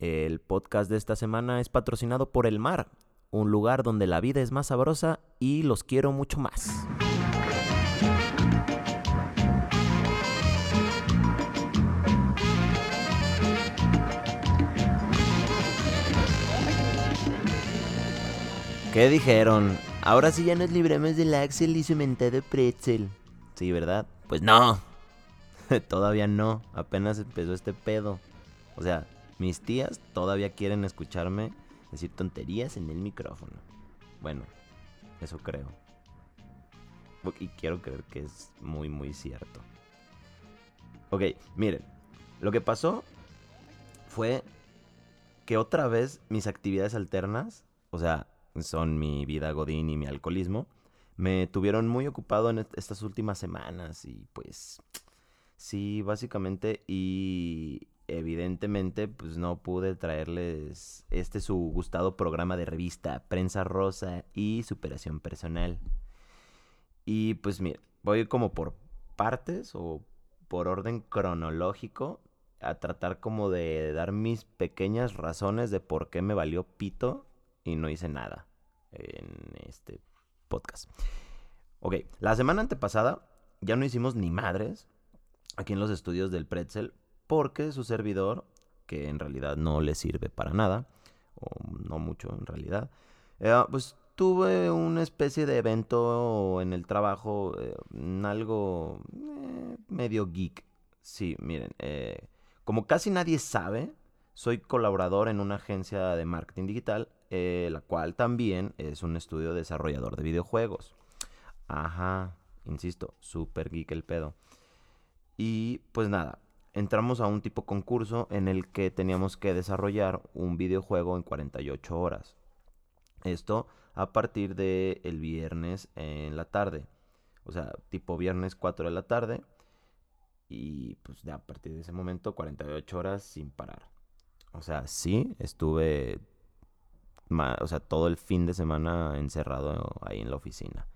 El podcast de esta semana es patrocinado por El Mar, un lugar donde la vida es más sabrosa y los quiero mucho más. ¿Qué dijeron? Ahora sí ya nos libramos del Axel y su mentado pretzel. Sí, ¿verdad? Pues no. todavía no. Apenas empezó este pedo. O sea, mis tías todavía quieren escucharme decir tonterías en el micrófono. Bueno, eso creo. Y quiero creer que es muy, muy cierto. Ok, miren. Lo que pasó fue que otra vez mis actividades alternas, o sea, son mi vida godín y mi alcoholismo, me tuvieron muy ocupado en estas últimas semanas y pues sí, básicamente y evidentemente pues no pude traerles este su gustado programa de revista Prensa Rosa y Superación Personal. Y pues mira, voy como por partes o por orden cronológico a tratar como de dar mis pequeñas razones de por qué me valió pito y no hice nada en este podcast. Ok, la semana antepasada ya no hicimos ni madres aquí en los estudios del Pretzel porque su servidor, que en realidad no le sirve para nada, o no mucho en realidad, eh, pues tuve una especie de evento en el trabajo, eh, algo eh, medio geek. Sí, miren, como casi nadie sabe, soy colaborador en una agencia de marketing digital eh, la cual también es un estudio desarrollador de videojuegos. Ajá, insisto, super geek el pedo. Y pues nada, entramos a un tipo concurso en el que teníamos que desarrollar un videojuego en 48 horas. Esto a partir del el viernes en la tarde. O sea, tipo viernes 4 de la tarde. Y pues ya a partir de ese momento 48 horas sin parar. O sea, sí, estuve o sea, todo el fin de semana encerrado ahí en la oficina.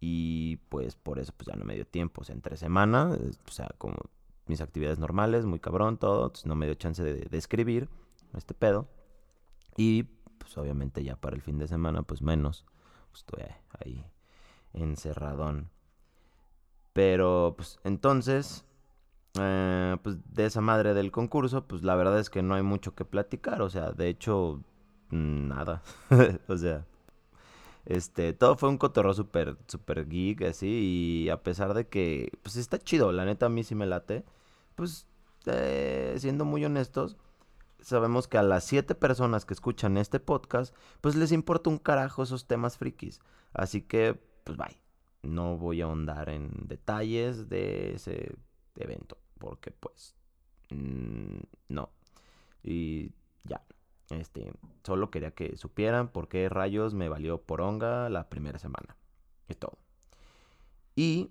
Y pues por eso pues ya no me dio tiempo, o sea, entre semana, o sea, como mis actividades normales, muy cabrón, todo, no me dio chance de, escribir este pedo. Y pues obviamente ya para el fin de semana, pues menos, estoy ahí encerradón. Pero pues entonces, eh, pues de esa madre del concurso, pues la verdad es que no hay mucho que platicar, o sea, de hecho nada. o sea, este, todo fue un cotorro súper, súper geek, así, y a pesar de que, pues está chido, la neta a mí sí me late, pues, eh, siendo muy honestos, sabemos que a las siete personas que escuchan este podcast, pues les importa un carajo esos temas frikis. Así que, pues bye. No voy a ahondar en detalles de ese evento, porque pues, mm, no. Y ya, este, solo quería que supieran por qué rayos me valió poronga la primera semana. Es todo. Y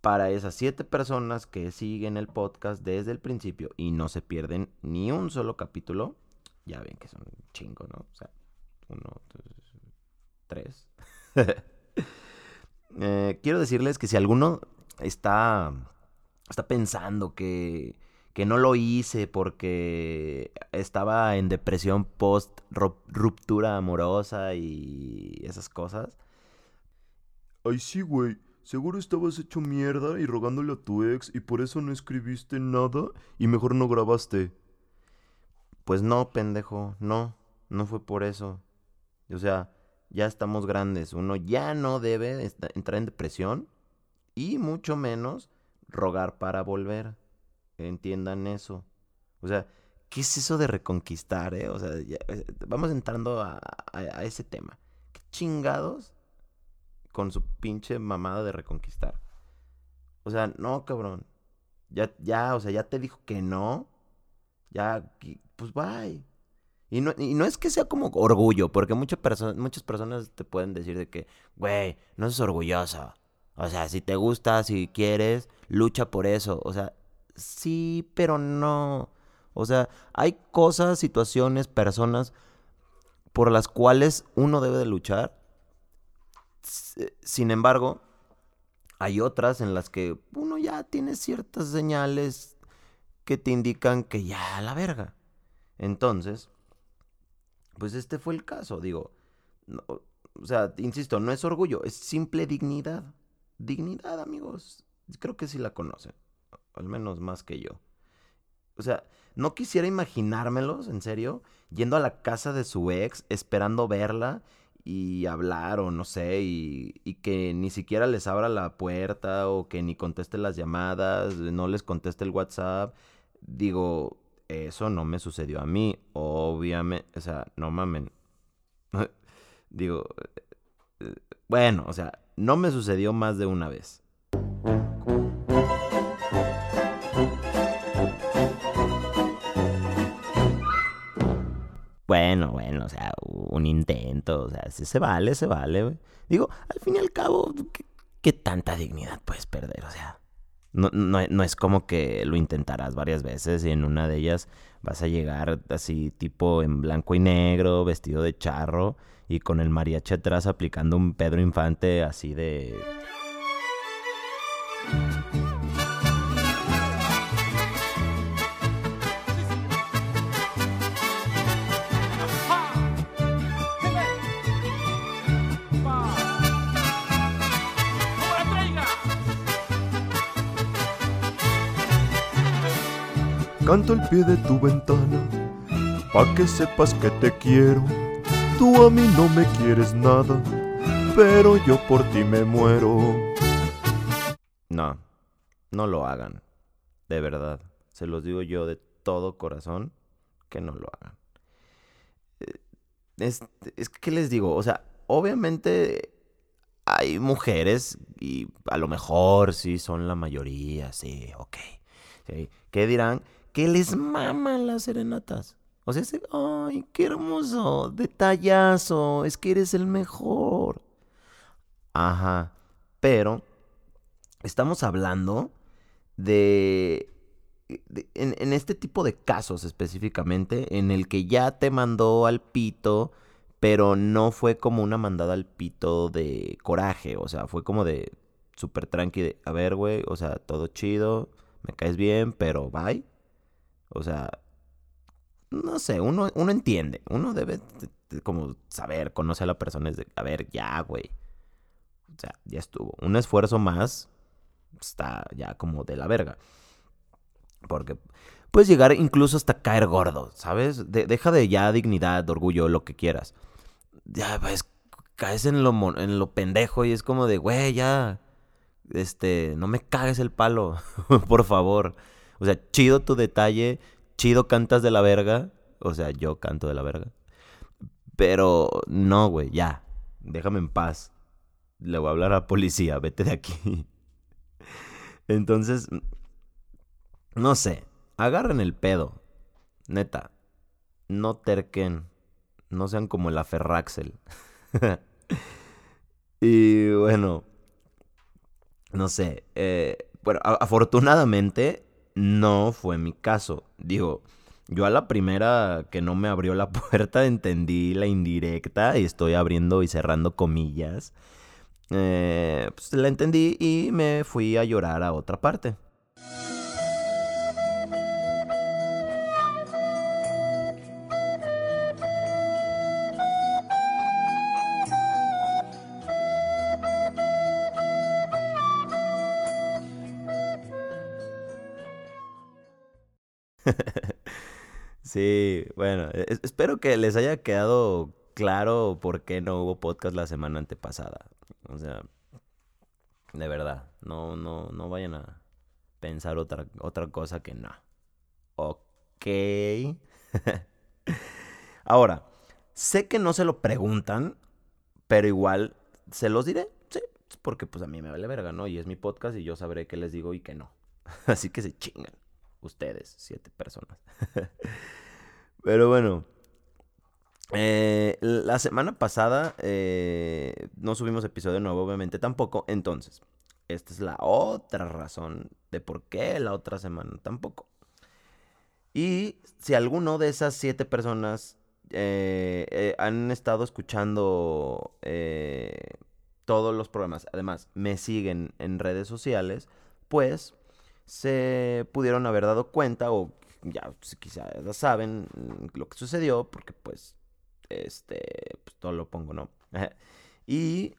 para esas siete personas que siguen el podcast desde el principio y no se pierden ni un solo capítulo, ya ven que son chingo, ¿no? O sea, uno, dos, tres. Eh, quiero decirles que si alguno está, está pensando que que no lo hice porque estaba en depresión post ruptura amorosa y esas cosas. Ay, sí, güey. Seguro estabas hecho mierda y rogándole a tu ex y por eso no escribiste nada y mejor no grabaste. Pues no, pendejo, no, no fue por eso. O sea, ya estamos grandes, uno ya no debe entrar en depresión y mucho menos rogar para volver entiendan eso. O sea, ¿qué es eso de reconquistar, eh? O sea, eh, vamos entrando a, ese tema. ¿Qué chingados con su pinche mamada de reconquistar? O sea, no, cabrón. Ya, ya, o sea, ya te dijo que no. Ya, pues bye. Y no, y no es que sea como orgullo, porque muchas, personas muchas personas te pueden decir de que, güey, no es orgullosa. O sea, si te gusta, si quieres, lucha por eso. O sea, sí, pero no. O sea, hay cosas, situaciones, personas por las cuales uno debe de luchar. Sin embargo, hay otras en las que uno ya tiene ciertas señales que te indican que ya la verga. Entonces, pues este fue el caso, digo. o sea, insisto, no es orgullo, es simple dignidad. Dignidad, amigos. Creo que sí la conocen. Al menos más que yo. O sea, no quisiera imaginármelos, en serio, yendo a la casa de su ex, esperando verla y hablar o no sé, y, que ni siquiera les abra la puerta o que ni conteste las llamadas, no les conteste el WhatsApp. Digo, eso no me sucedió a mí, obviamente, o sea, no mamen. Digo, eh, bueno, o sea, no me sucedió más de una vez. Bueno, bueno, o sea, un intento, o sea, se vale, se vale, Digo, al fin y al cabo, ¿qué, tanta dignidad puedes perder? O sea, no, no, es como que lo intentarás varias veces y en una de ellas vas a llegar así tipo en blanco y negro, vestido de charro y con el mariachi atrás aplicando un Pedro Infante así de... canto al pie de tu ventana, pa' que sepas que te quiero. Tú a mí no me quieres nada, pero yo por ti me muero. No, no lo hagan. De verdad, se los digo yo de todo corazón, que no lo hagan. Eh, es, es que, ¿qué les digo? O sea, obviamente hay mujeres y a lo mejor sí son la mayoría, sí, ok. ¿Qué dirán? Que les maman las serenatas. O sea, ay, qué hermoso, detallazo, es que eres el mejor. Ajá, pero estamos hablando de, en, en, este tipo de casos específicamente, en el que ya te mandó al pito, pero no fue como una mandada al pito de coraje, o sea, fue como de súper tranqui, de, a ver, güey, o sea, todo chido, me caes bien, pero bye. O sea, no sé, uno, uno entiende, uno debe como saber, conoce a la persona, es de, a ver, ya, güey. O sea, ya estuvo. Un esfuerzo más está ya como de la verga. Porque puedes llegar incluso hasta caer gordo, ¿sabes? deja de ya dignidad, orgullo, lo que quieras. Ya, pues, caes en lo, en lo pendejo y es como de, güey, ya, este, no me cagues el palo, por favor. O sea, chido tu detalle, chido cantas de la verga. O sea, yo canto de la verga. Pero no, güey, ya. Déjame en paz. Le voy a hablar a la policía, vete de aquí. Entonces, no sé, agarren el pedo. Neta, no terquen. No sean como el aferraxel. y bueno, no sé. Eh, bueno, afortunadamente no fue mi caso. Digo, yo a la primera que no me abrió la puerta entendí la indirecta y estoy abriendo y cerrando comillas. Eh, pues la entendí y me fui a llorar a otra parte. sí, bueno, e-, espero que les haya quedado claro por qué no hubo podcast la semana antepasada. O sea, de verdad, no, no, no vayan a pensar otra, otra cosa que no. Ok. Ahora, sé que no se lo preguntan, pero igual se los diré, sí, porque pues a mí me vale verga, ¿no? Y es mi podcast y yo sabré qué les digo y qué no. Así que se chingan ustedes, siete personas. Pero bueno, eh, la semana pasada eh, no subimos episodio nuevo, obviamente tampoco. Entonces, esta es la otra razón de por qué la otra semana tampoco. Y si alguno de esas siete personas eh, han estado escuchando todos los programas, además me siguen en redes sociales, pues se pudieron haber dado cuenta o ya pues, quizá ya saben lo que sucedió, porque pues, este, pues todo lo pongo, ¿no? y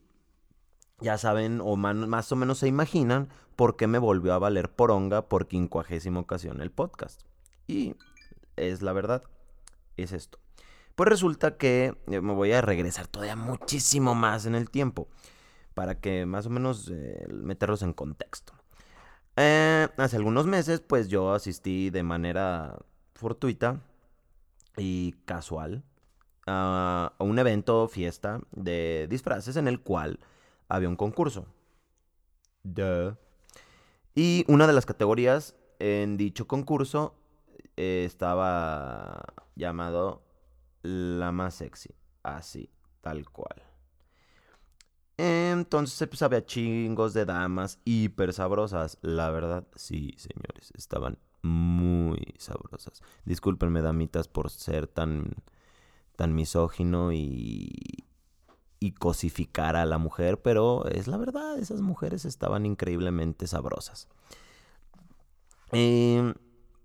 ya saben, o más o menos se imaginan, por qué me volvió a valer poronga por quincuagésima ocasión el podcast. Y es la verdad, es esto. Pues resulta que eh, me voy a regresar todavía muchísimo más en el tiempo, para que más o menos eh, meterlos en contexto. Eh, hace algunos meses, pues yo asistí de manera fortuita y casual a un evento, fiesta de disfraces en el cual había un concurso. Y una de las categorías en dicho concurso eh, estaba llamado La más sexy. Así, tal cual. Entonces pues, había chingos de damas hiper sabrosas. La verdad, sí, señores, estaban muy sabrosas. Discúlpenme, damitas, por ser tan, tan misógino y, y cosificar a la mujer, pero es la verdad, esas mujeres estaban increíblemente sabrosas. Y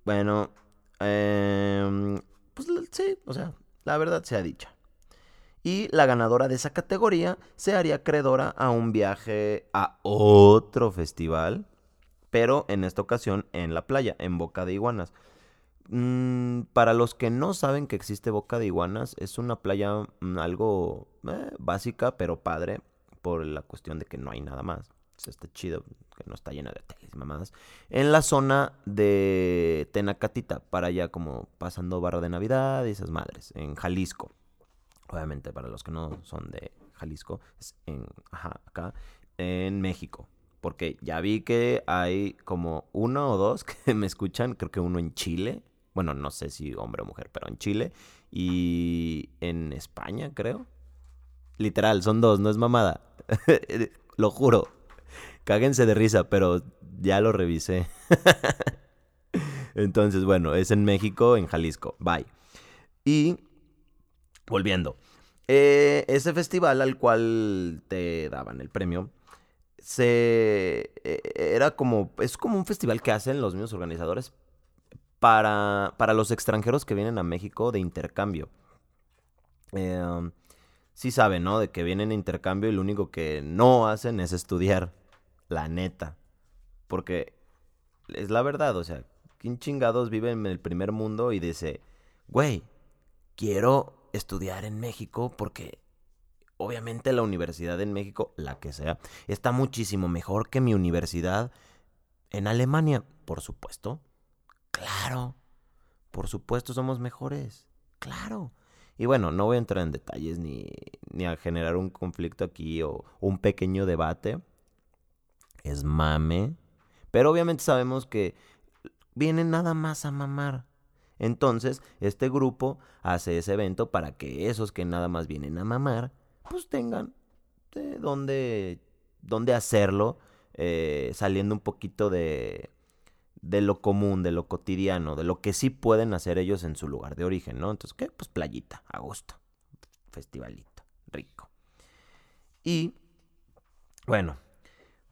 bueno, em, pues sí, o sea, la verdad sea dicha. Y la ganadora de esa categoría se haría acreedora a un viaje a otro festival, pero en esta ocasión en la playa, en Boca de Iguanas. Mm, para los que no saben que existe Boca de Iguanas, es una playa mm, algo eh, básica, pero padre, por la cuestión de que no hay nada más. está chido, que no está llena de hoteles y mamadas. En la zona de Tenacatita, para allá como pasando barra de Navidad y esas madres, en Jalisco. Obviamente, para los que no son de Jalisco, es en, ajá, acá, en México. Porque ya vi que hay como uno o dos que me escuchan, creo que uno en Chile, bueno, no sé si hombre o mujer, pero en Chile y en España, creo. Literal, son dos, no es mamada. lo juro. Cáguense de risa, pero ya lo revisé. Entonces, bueno, es en México, en Jalisco. Bye. Y volviendo. Eh, ese festival al cual te daban el premio se eh, era como es como un festival que hacen los mismos organizadores para, para los extranjeros que vienen a México de intercambio. Em, sí saben, ¿no? De que vienen de intercambio y lo único que no hacen es estudiar. La neta. Porque es la verdad, o sea, ¿quién chingados vive en el primer mundo y dice, güey, quiero estudiar en México porque obviamente la universidad en México, la que sea, está muchísimo mejor que mi universidad en Alemania, por supuesto. Claro, por supuesto somos mejores, claro. Y bueno, no voy a entrar en detalles ni, ni a generar un conflicto aquí o un pequeño debate. Es mame. Pero obviamente sabemos que vienen nada más a mamar. Entonces, este grupo hace ese evento para que esos que nada más vienen a mamar, pues tengan de dónde, dónde hacerlo, eh, saliendo un poquito de, de lo común, de lo cotidiano, de lo que sí pueden hacer ellos en su lugar de origen, ¿no? Entonces, ¿qué? Pues playita, agosto, festivalito, rico. Y, bueno,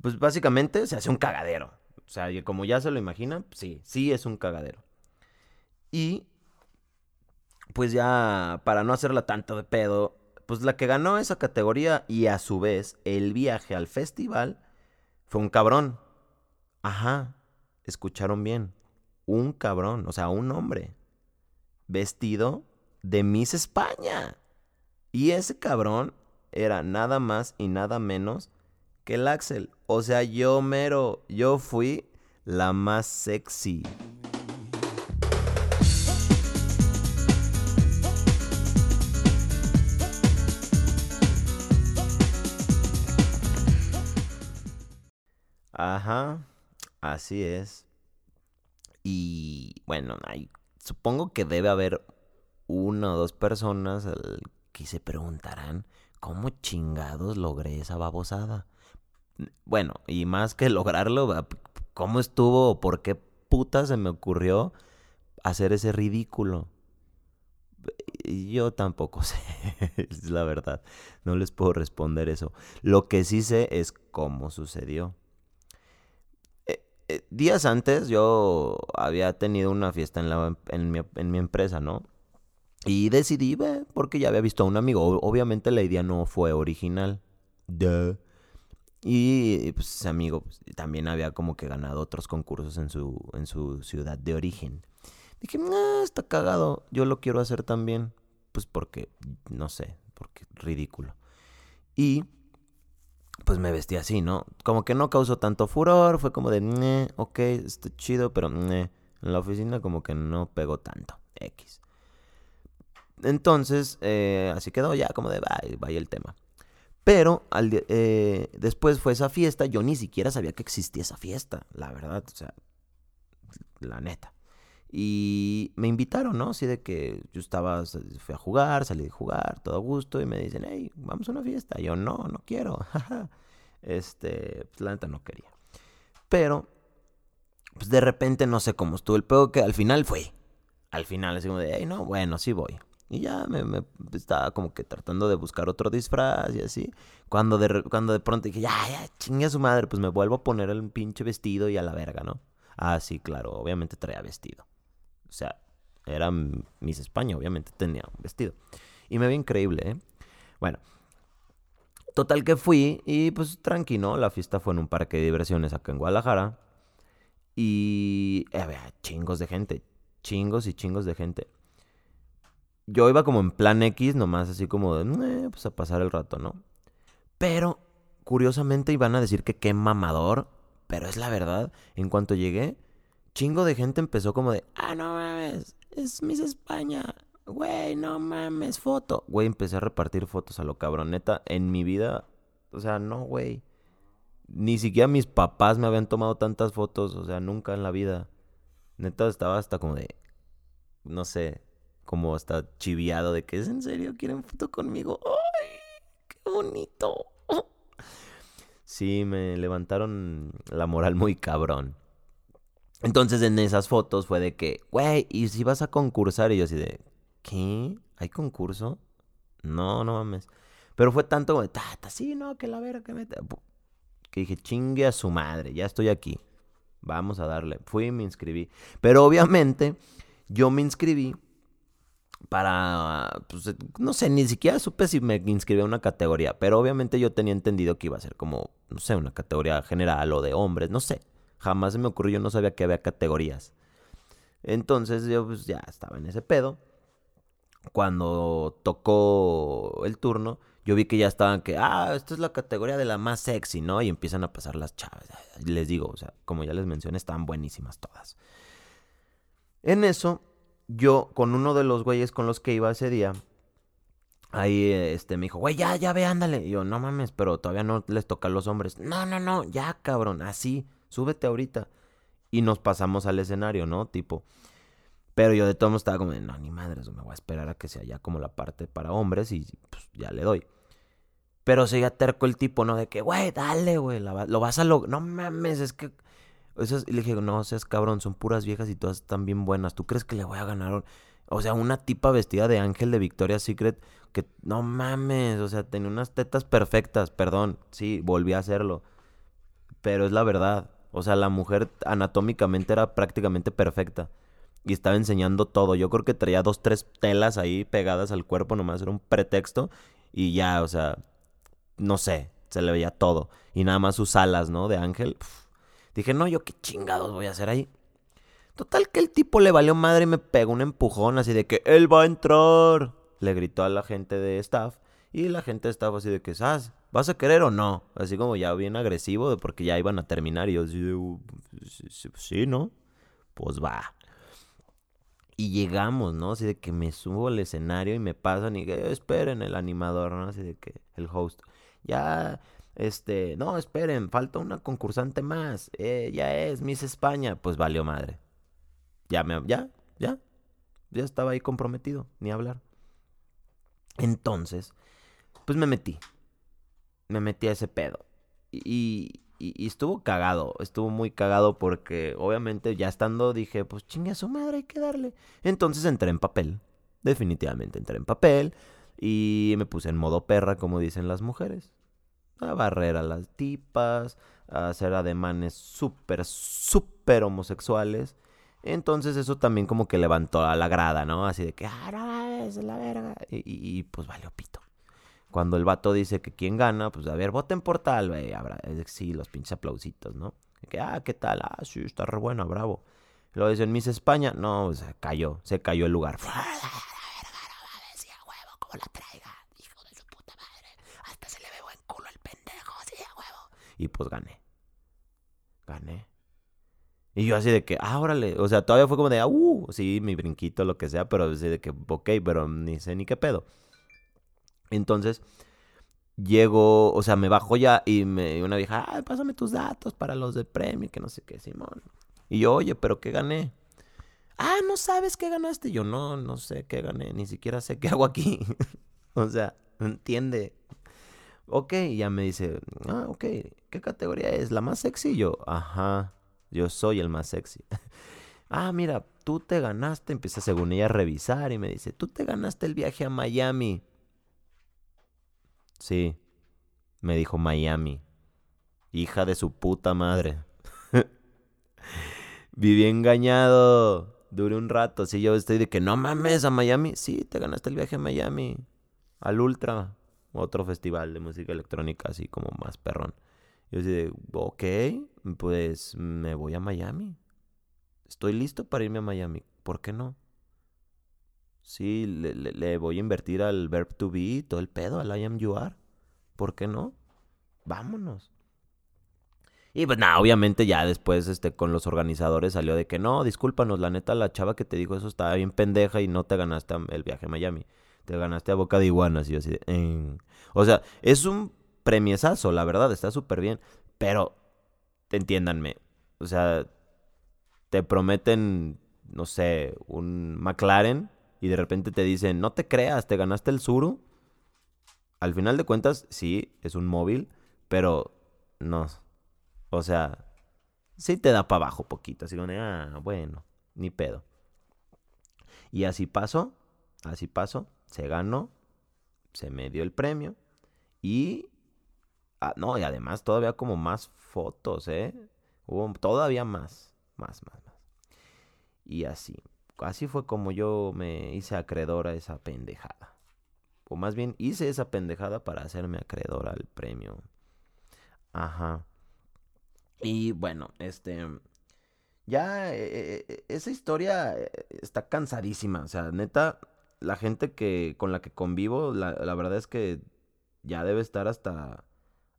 pues básicamente se hace un cagadero. O sea, como ya se lo imaginan, sí, sí es un cagadero. Y, pues ya, para no hacerla tanto de pedo, pues la que ganó esa categoría y a su vez el viaje al festival fue un cabrón. Ajá, escucharon bien, un cabrón, o sea, un hombre, vestido de Miss España. Y ese cabrón era nada más y nada menos que el Axel. O sea, yo mero, yo fui la más sexy. Ajá. Así es. Y bueno, hay, supongo que debe haber una o dos personas que se preguntarán cómo chingados logré esa babosada. Bueno, y más que lograrlo, ¿cómo estuvo o por qué puta se me ocurrió hacer ese ridículo? Yo tampoco sé, es la verdad. No les puedo responder eso. Lo que sí sé es cómo sucedió. Eh, días antes yo había tenido una fiesta en, la, en, mi, en mi empresa, ¿no? Y decidí, ve, porque ya había visto a un amigo. Obviamente la idea no fue original. Duh. Y pues ese amigo pues, también había como que ganado otros concursos en su, en su ciudad de origen. Dije, nah, está cagado, yo lo quiero hacer también. Pues porque, no sé, porque ridículo. Y pues me vestí así, ¿no? Como que no causó tanto furor, fue como de, ok, está chido, pero en la oficina como que no pegó tanto. X. Entonces, eh, así quedó ya como de, vaya, vaya el tema. Pero eh, después fue esa fiesta, yo ni siquiera sabía que existía esa fiesta, la verdad, o sea, la neta. Y me invitaron, ¿no? Así de que yo estaba, fui a jugar, salí de jugar, todo a gusto, y me dicen, hey, vamos a una fiesta. yo, no, no quiero. este, pues la neta no quería. Pero, pues de repente no sé cómo estuvo el pedo que al final fue. Al final, así como de, hey, no, bueno, sí voy. Y ya me, estaba como que tratando de buscar otro disfraz y así. Cuando de, cuando de pronto dije, ya, ya, chingue a su madre, pues me vuelvo a poner el pinche vestido y a la verga, ¿no? Ah, sí, claro, obviamente traía vestido. O sea, era Miss España, obviamente tenía un vestido. Y me vi increíble, ¿eh? Bueno, total que fui y pues tranquilo, la fiesta fue en un parque de diversiones acá en Guadalajara. Y había chingos de gente, chingos y chingos de gente yo iba como en plan X, nomás así como de, pues a pasar el rato, ¿no? Pero, curiosamente, iban a decir que qué mamador, pero es la verdad. En cuanto llegué, chingo de gente empezó como de, ah, no mames, es Miss España, güey, no mames, foto. Güey, empecé a repartir fotos a lo cabroneta. En mi vida, o sea, no, güey. Ni siquiera mis papás me habían tomado tantas fotos, o sea, nunca en la vida. Neta, estaba hasta como de, no sé, como está chiviado de que es en serio, quieren foto conmigo. ¡Ay! ¡Qué bonito! Sí, me levantaron la moral muy cabrón. Entonces en esas fotos fue de que, güey, ¿y si vas a concursar? Y yo así de, ¿qué? ¿Hay concurso? No, no mames. Pero fue tanto como tata, sí, no, que la vera que me... Que dije, chingue a su madre, ya estoy aquí. Vamos a darle. Fui y me inscribí. Pero obviamente yo me inscribí para, pues, no sé, ni siquiera supe si me inscribí a una categoría, pero obviamente yo tenía entendido que iba a ser como, no sé, una categoría general o de hombres, no sé, jamás se me ocurrió, yo no sabía que había categorías. Entonces yo pues ya estaba en ese pedo. Cuando tocó el turno, yo vi que ya estaban que, ah, esta es la categoría de la más sexy, ¿no? Y empiezan a pasar las chavas. Les digo, o sea, como ya les mencioné, están buenísimas todas. En eso, yo con uno de los güeyes con los que iba ese día, ahí este me dijo, güey, ya, ya ve, ándale. Y yo, no mames, pero todavía no les toca a los hombres. No, no, no, ya, cabrón, así, súbete ahorita. Y nos pasamos al escenario, ¿no? Tipo. Pero yo de todos modos estaba como, no, ni madres, me voy a esperar a que sea ya como la parte para hombres y pues ya le doy. Pero seguía terco el tipo, ¿no? De que, güey, dale, güey, lo vas a lograr. No mames, es que y le dije, no seas cabrón, son puras viejas y todas están bien buenas. ¿Tú crees que le voy a ganar? O sea, una tipa vestida de ángel de Victoria's Secret que no mames, o sea, tenía unas tetas perfectas, perdón, sí, volví a hacerlo. Pero es la verdad. O sea, la mujer anatómicamente era prácticamente perfecta. Y estaba enseñando todo. Yo creo que traía dos, tres telas ahí pegadas al cuerpo, nomás era un pretexto. Y ya, o sea, no sé, se le veía todo. Y nada más sus alas, ¿no? De ángel. Dije, no, yo qué chingados voy a hacer ahí. Total que el tipo le valió madre y me pegó un empujón así de que él va a entrar. Le gritó a la gente de staff y la gente de staff así de que, ¿sabes? ¿Vas a querer o no? Así como ya bien agresivo porque ya iban a terminar y yo así de, uh, sí, ¿no? Pues va. Y llegamos, ¿no? Así de que me subo al escenario y me pasan y que esperen el animador, ¿no? Así de que el host. Ya este, no, esperen, falta una concursante más. Eh, ya es Miss España. Pues valió madre. Ya, me, ya, ya. Ya estaba ahí comprometido, ni hablar. Entonces, pues me metí. Me metí a ese pedo. Y, y, estuvo cagado, estuvo muy cagado porque obviamente ya estando dije, pues chingue a su madre, hay que darle. Entonces entré en papel. Definitivamente entré en papel. Y me puse en modo perra, como dicen las mujeres a barrer a las tipas, a hacer ademanes súper, súper homosexuales. Entonces eso también como que levantó a la grada, ¿no? Así de que, ah, no, es la verga. Y, y, pues valió pito. Cuando el vato dice que quién gana, pues a ver, voten por tal, güey. Sí, los pinches aplausitos, ¿no? Que, ah, ¿qué tal? Ah, sí, está re bueno, bravo. Lo dicen Miss España. No, se cayó, se cayó el lugar. como la traiga, hijo de su puta madre. Hasta se le ve buen culo el pendejo, de huevo. Y pues gané. Gané. Y yo así de que, ah, órale. O sea, todavía fue como de, ah, uh, sí, mi brinquito, lo que sea, pero así de que, ok, pero ni sé ni qué pedo. Entonces, llego, o sea, me bajo ya y me, una vieja, ah, pásame tus datos para los de premio, que no sé qué, Simón. Y yo, oye, pero ¿qué gané? Ah, ¿no sabes qué ganaste? Yo, no, no sé qué gané, ni siquiera sé qué hago aquí. o sea, entiende. Ok, ya me dice, ah, ok, ¿qué categoría es? ¿La más sexy? yo, ajá, yo soy el más sexy. ah, mira, tú te ganaste, empieza según ella a revisar y me dice, tú te ganaste el viaje a Miami. Sí, me dijo Miami. Hija de su puta madre. Viví engañado. Duré un rato. Sí, yo estoy de que no mames a Miami. Sí, te ganaste el viaje a Miami. Al Ultra. Otro festival de música electrónica así como más perrón. Yo así de, ok, pues me voy a Miami. Estoy listo para irme a Miami. ¿Por qué no? Sí, le, le voy a invertir al verb to be, todo el pedo, al I am you are. ¿Por qué no? Vámonos. Y pues nada, obviamente ya después este, con los organizadores salió de que no, discúlpanos, la neta la chava que te dijo eso estaba bien pendeja y no te ganaste el viaje a Miami. Te ganaste a Boca de Iguanas y así de... O sea, es un premiesazo, la verdad, está súper bien. Pero, entiéndanme, o sea, te prometen, no sé, un McLaren y de repente te dicen, no te creas, te ganaste el Suru. Al final de cuentas, sí, es un móvil, pero no, o sea, sí te da para abajo poquito. Así como, ah, bueno, ni pedo. Y así pasó, así pasó. Se ganó, se me dio el premio. Y, ah, no, y además todavía como más fotos, ¿eh? Hubo todavía más, más, más, más. Y así, así fue como yo me hice acreedor a esa pendejada. O más bien hice esa pendejada para hacerme acreedor al premio. Ajá. Y bueno, este. Ya, eh, eh, esa historia eh, está cansadísima. O sea, neta, la gente que con la que convivo, la, verdad es que ya debe estar hasta.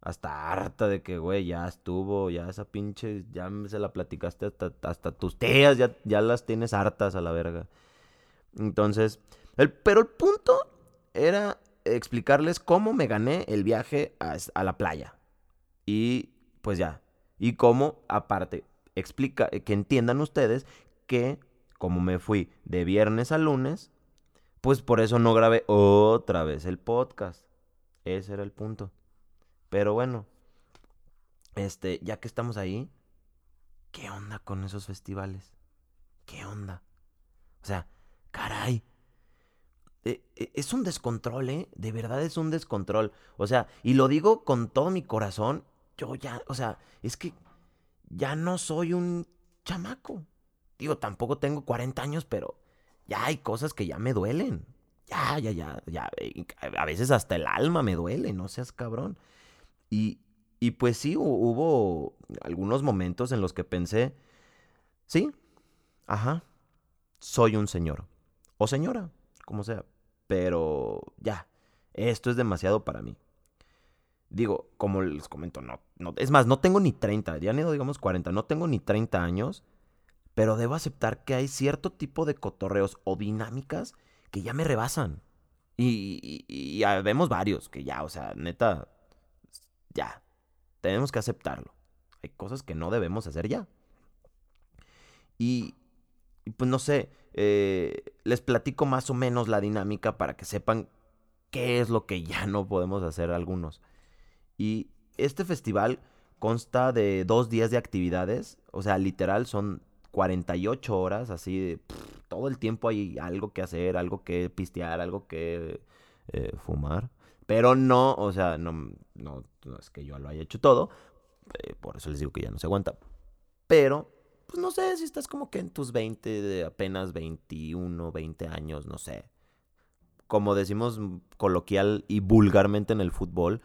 Hasta harta de que, güey, ya estuvo, ya esa pinche, ya se la platicaste hasta, hasta tus tías, ya, ya las tienes hartas a la verga. Entonces, el, pero el punto era explicarles cómo me gané el viaje a la playa. Y pues ya, y cómo, aparte, explica, eh, que entiendan ustedes que como me fui de viernes a lunes, pues por eso no grabé otra vez el podcast. Ese era el punto. Pero bueno, este, ya que estamos ahí, ¿qué onda con esos festivales? ¿Qué onda? O sea, caray. E, e, es un descontrol, ¿eh? De verdad es un descontrol. O sea, y lo digo con todo mi corazón yo ya, o sea, es que ya no soy un chamaco. Digo, tampoco tengo 40 años, pero ya hay cosas que ya me duelen. Ya, ya, ya, ya. Eh, a veces hasta el alma me duele, no seas cabrón. Y, y pues sí, hubo algunos momentos en los que pensé, sí, ajá, soy un señor. O señora, como sea. Pero ya, esto es demasiado para mí. Digo, como les comento, no, no, es más, no tengo ni 30, ya ni digamos 40, no tengo ni 30 años, pero debo aceptar que hay cierto tipo de cotorreos o dinámicas que ya me rebasan. Y, y, vemos varios que ya, o sea, neta, ya, tenemos que aceptarlo. Hay cosas que no debemos hacer ya. Y, pues no sé, eh, les platico más o menos la dinámica para que sepan qué es lo que ya no podemos hacer algunos. Y este festival consta de dos días de actividades, o sea, literal son 48 horas, así de todo el tiempo hay algo que hacer, algo que pistear, algo que eh, fumar. Pero no, o sea, no, no, es que yo lo haya hecho todo. eh, por eso les digo que ya no se aguanta. Pero, pues no sé, si estás como que en tus 20, de apenas 21, 20 años, no sé. Como decimos coloquial y vulgarmente en el fútbol,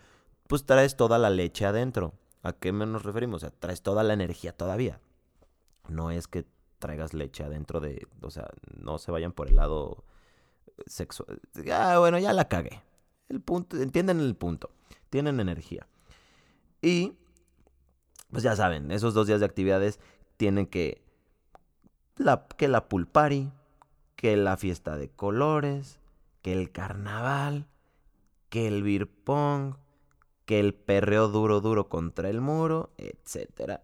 pues traes toda la leche adentro. ¿A qué nos referimos? O sea, traes toda la energía todavía. No es que traigas leche adentro de, o sea, no se vayan por el lado sexual. Ah, bueno, ya la cagué. Punto, entienden el punto. Tienen energía. Y, pues ya saben, esos dos días de actividades tienen que la, que la pulpari, que la fiesta de colores, que el carnaval, que el beer pong, que el perreo duro duro contra el muro, etcétera.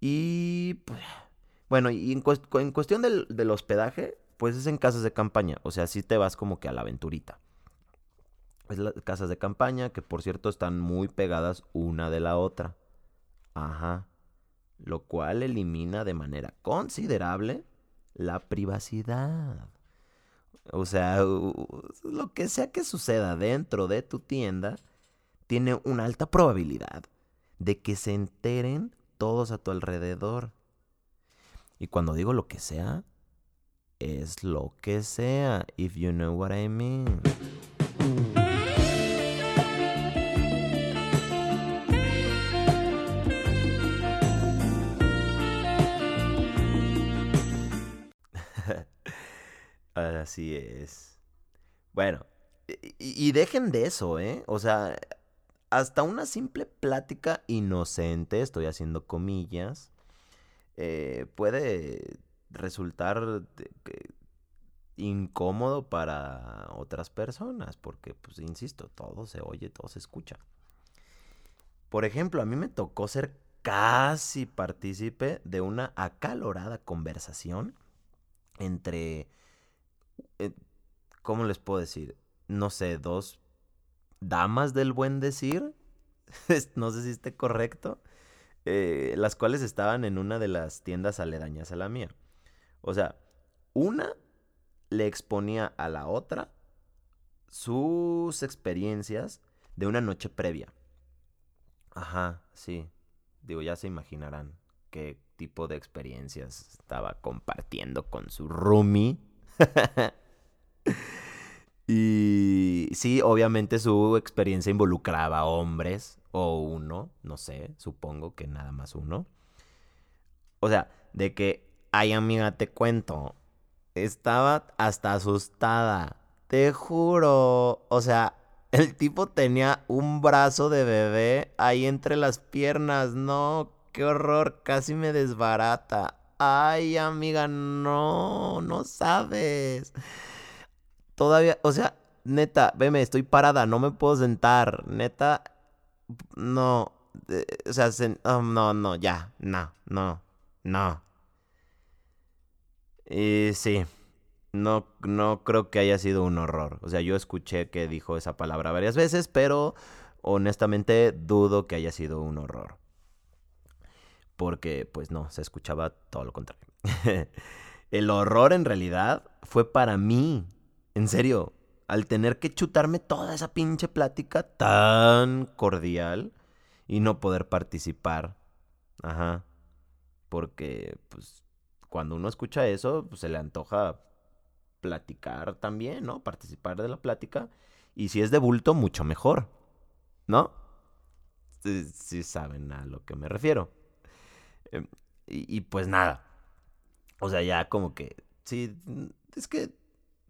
Y pues, bueno, y en, cuestión del, del, hospedaje, pues es en casas de campaña, o sea, si te vas como que a la aventurita. Es las casas de campaña que por cierto están muy pegadas una de la otra. Ajá. Lo cual elimina de manera considerable la privacidad. O sea, lo que sea que suceda dentro de tu tienda tiene una alta probabilidad de que se enteren todos a tu alrededor. Y cuando digo lo que sea, es lo que sea, if you know what I mean. Así es. Bueno, y, dejen de eso, ¿eh? O sea, hasta una simple plática inocente, estoy haciendo comillas, eh, puede resultar incómodo para otras personas, porque, pues, insisto, todo se oye, todo se escucha. Por ejemplo, a mí me tocó ser casi partícipe de una acalorada conversación entre eh, ¿cómo les puedo decir? No sé, dos damas del buen decir, no sé si esté correcto, eh, las cuales estaban en una de las tiendas aledañas a la mía. O sea, una le exponía a la otra sus experiencias de una noche previa. Ajá, sí. Digo, ya se imaginarán qué tipo de experiencias estaba compartiendo con su roomie. y sí, obviamente su experiencia involucraba hombres o uno, no sé, supongo que nada más uno. O sea, de que, ay amiga, te cuento, estaba hasta asustada, te juro. O sea, el tipo tenía un brazo de bebé ahí entre las piernas, no, qué horror, casi me desbarata. Ay, amiga, no, no sabes. Todavía, o sea, neta, veme, estoy parada, no me puedo sentar. Neta, no. o sea, oh, no, no, ya, no, no, no. Y sí, no, no creo que haya sido un horror. O sea, yo escuché que dijo esa palabra varias veces, pero honestamente dudo que haya sido un horror porque pues no, se escuchaba todo lo contrario. el horror en realidad fue para mí, en serio, al tener que chutarme toda esa pinche plática tan cordial y no poder participar. Ajá. Porque pues cuando uno escucha eso, pues se le antoja platicar también, ¿no? Participar de la plática. Y si es de bulto, mucho mejor. ¿No? Si saben a lo que me refiero. Em, y, pues nada. O sea, ya como que. Sí, es que.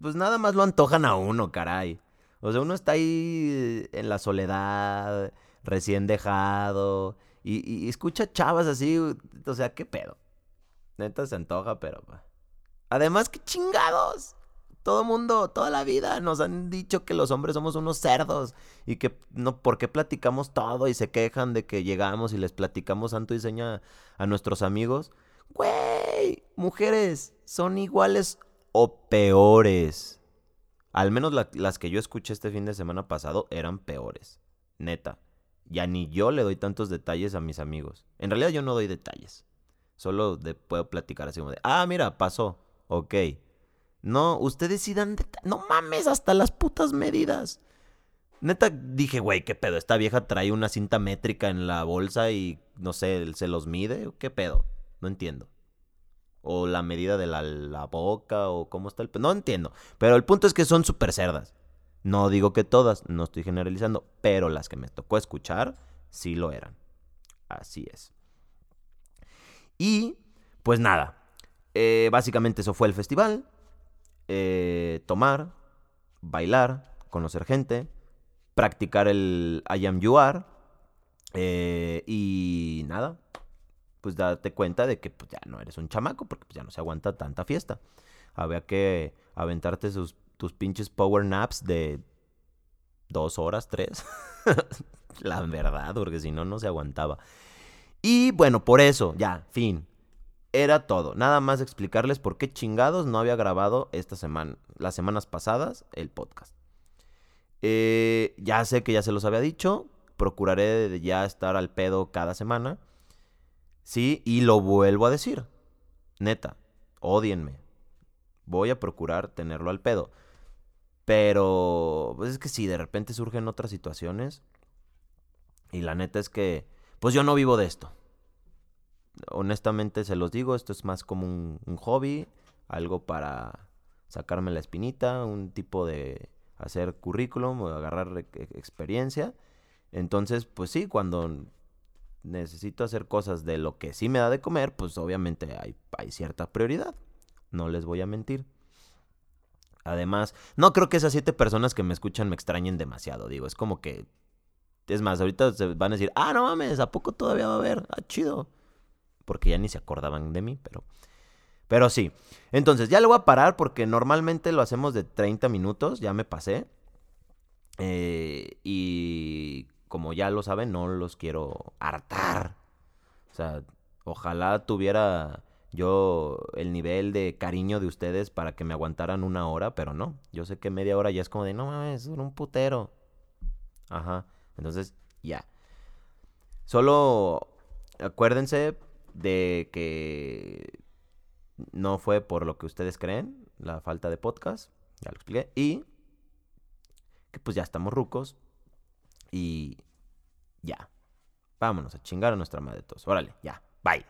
Pues nada más lo antojan a uno, caray. O sea, uno está ahí en la soledad, recién dejado. Y, escucha chavas así. O sea, ¿qué pedo? Neta se antoja, pero. Además, qué chingados todo mundo, toda la vida nos han dicho que los hombres somos unos cerdos y que no, ¿por qué platicamos todo y se quejan de que llegamos y les platicamos santo y seña a nuestros amigos? Güey, mujeres, son iguales o peores. Al menos las que yo escuché este fin de semana pasado eran peores. Neta. Ya ni yo le doy tantos detalles a mis amigos. En realidad yo no doy detalles. Solo puedo platicar así como de, ah, mira, pasó. Ok no, ustedes sí dan... No mames, hasta las putas medidas. Neta, dije, güey, ¿qué pedo? Esta vieja trae una cinta métrica en la bolsa y, no sé, se los mide. ¿Qué pedo? No entiendo. O la medida de la, la boca, o cómo está el. No entiendo. Pero el punto es que son súper cerdas. No digo que todas, no estoy generalizando, pero las que me tocó escuchar, sí lo eran. Así es. Y, pues nada. eh, básicamente eso fue el festival. Eh, tomar, bailar, conocer gente practicar el I am you are. eh, y nada, pues date cuenta de que pues, ya no eres un chamaco porque pues, ya no se aguanta tanta fiesta. Había que aventarte sus, tus pinches power naps de dos horas, tres. La verdad, porque si no, no se aguantaba. Y bueno, por eso, ya, fin. Era todo. Nada más explicarles por qué chingados no había grabado esta semana, las semanas pasadas, el podcast. Eh, ya sé que ya se los había dicho. Procuraré ya estar al pedo cada semana. Sí, y lo vuelvo a decir. Neta, odienme. Voy a procurar tenerlo al pedo. Pero, pues es que si de repente surgen otras situaciones. Y la neta es que, pues yo no vivo de esto. Honestamente se los digo, esto es más como un, hobby, algo para sacarme la espinita, un tipo de hacer currículum o agarrar e- e- experiencia. Entonces, pues sí, cuando necesito hacer cosas de lo que sí me da de comer, pues obviamente hay, hay cierta prioridad. No les voy a mentir. Además, no creo que esas siete personas que me escuchan me extrañen demasiado. Digo, es como que. Es más, ahorita se van a decir, ah, no mames, ¿a poco todavía va a haber? Ah, chido. Porque ya ni se acordaban de mí, pero. Pero sí. Entonces, ya lo voy a parar porque normalmente lo hacemos de 30 minutos. Ya me pasé. Eh, y como ya lo saben, no los quiero hartar. O sea, ojalá tuviera yo el nivel de cariño de ustedes para que me aguantaran una hora, pero no. Yo sé que media hora ya es como de, no mames, es un putero. Ajá. Entonces, ya. Solo acuérdense de que no fue por lo que ustedes creen, la falta de podcast, ya lo expliqué, y que pues ya estamos rucos y ya. Vámonos a chingar a nuestra madre todos. Órale, ya. Bye.